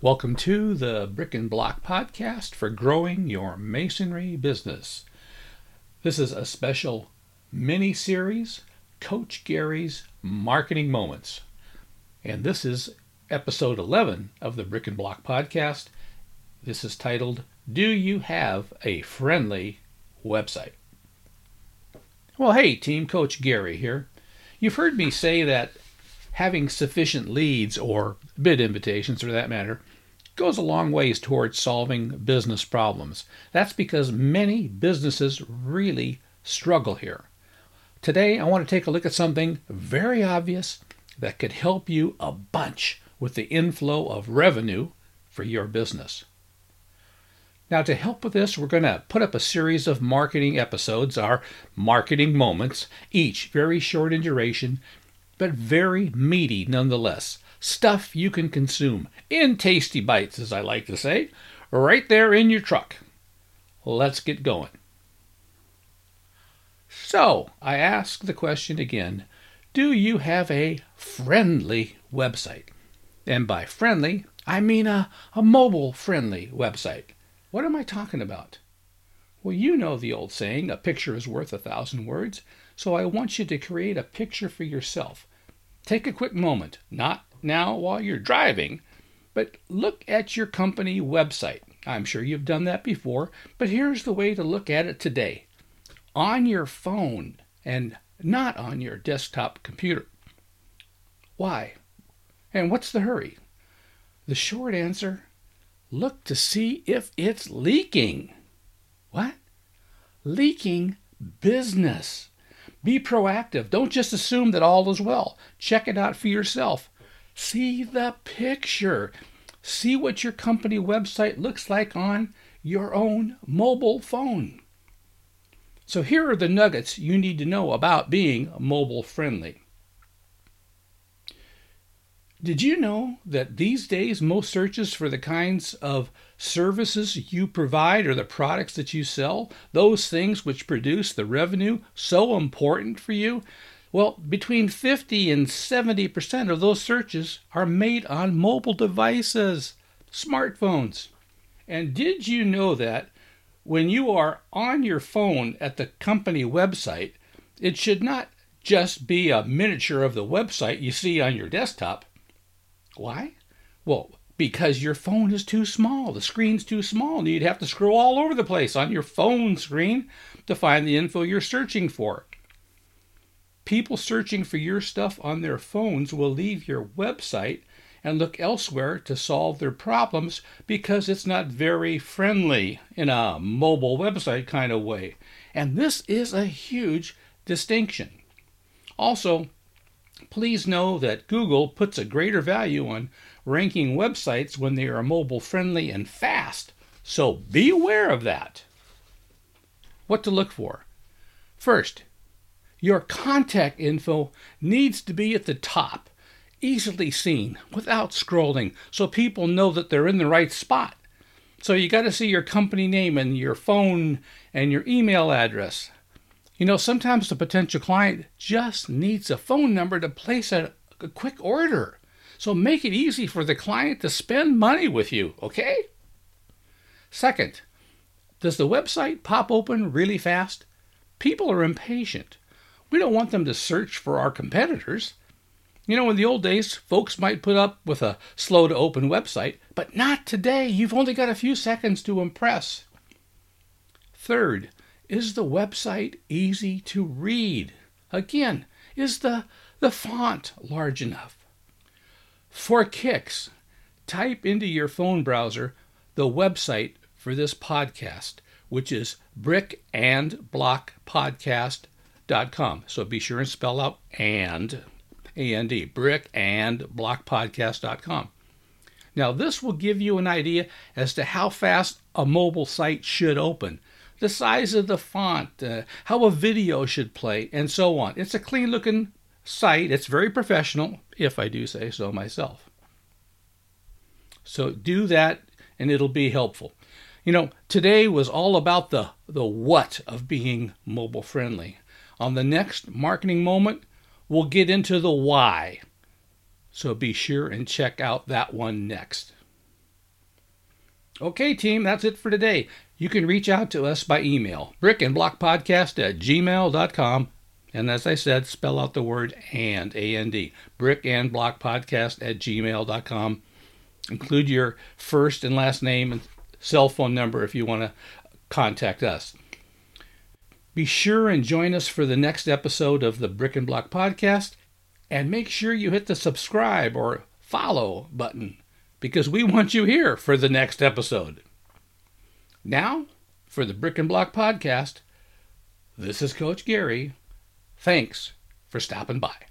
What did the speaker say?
Welcome to the Brick and Block podcast for growing your masonry business. This is a special mini series, Coach Gary's Marketing Moments. And this is episode 11 of the Brick and Block podcast. This is titled, Do You Have a Friendly Website? Well, hey, Team Coach Gary here. You've heard me say that having sufficient leads or bid invitations for that matter goes a long ways towards solving business problems. That's because many businesses really struggle here. Today, I want to take a look at something very obvious that could help you a bunch with the inflow of revenue for your business. Now, to help with this, we're going to put up a series of marketing episodes, our marketing moments, each very short in duration, but very meaty nonetheless. Stuff you can consume in tasty bites, as I like to say, right there in your truck. Let's get going. So, I ask the question again Do you have a friendly website? And by friendly, I mean a, a mobile friendly website. What am I talking about? Well, you know the old saying, a picture is worth a thousand words. So I want you to create a picture for yourself. Take a quick moment, not now while you're driving, but look at your company website. I'm sure you've done that before, but here's the way to look at it today on your phone and not on your desktop computer. Why? And what's the hurry? The short answer look to see if it's leaking. What? Leaking business. Be proactive. Don't just assume that all is well. Check it out for yourself. See the picture. See what your company website looks like on your own mobile phone. So, here are the nuggets you need to know about being mobile friendly. Did you know that these days most searches for the kinds of services you provide or the products that you sell, those things which produce the revenue so important for you, well, between 50 and 70% of those searches are made on mobile devices, smartphones. And did you know that when you are on your phone at the company website, it should not just be a miniature of the website you see on your desktop? Why? Well, because your phone is too small. The screen's too small, and you'd have to scroll all over the place on your phone screen to find the info you're searching for. People searching for your stuff on their phones will leave your website and look elsewhere to solve their problems because it's not very friendly in a mobile website kind of way. And this is a huge distinction. Also, please know that Google puts a greater value on ranking websites when they are mobile friendly and fast. So be aware of that. What to look for? First, your contact info needs to be at the top, easily seen without scrolling, so people know that they're in the right spot. So you got to see your company name and your phone and your email address. You know, sometimes the potential client just needs a phone number to place a, a quick order. So make it easy for the client to spend money with you, okay? Second, does the website pop open really fast? People are impatient. We don't want them to search for our competitors. You know, in the old days, folks might put up with a slow to open website, but not today. You've only got a few seconds to impress. Third, is the website easy to read? Again, is the, the font large enough? For kicks, type into your phone browser the website for this podcast, which is brickandblockpodcast.com com. So be sure and spell out and, A-N-D, brick and blockpodcast.com. Now, this will give you an idea as to how fast a mobile site should open, the size of the font, uh, how a video should play, and so on. It's a clean looking site. It's very professional, if I do say so myself. So do that, and it'll be helpful. You know, today was all about the, the what of being mobile friendly. On the next marketing moment, we'll get into the why. So be sure and check out that one next. Okay, team, that's it for today. You can reach out to us by email, brickandblockpodcast at gmail.com. And as I said, spell out the word and, A-N-D, brick and block podcast at gmail.com. Include your first and last name and cell phone number if you want to contact us. Be sure and join us for the next episode of the Brick and Block Podcast, and make sure you hit the subscribe or follow button because we want you here for the next episode. Now, for the Brick and Block Podcast, this is Coach Gary. Thanks for stopping by.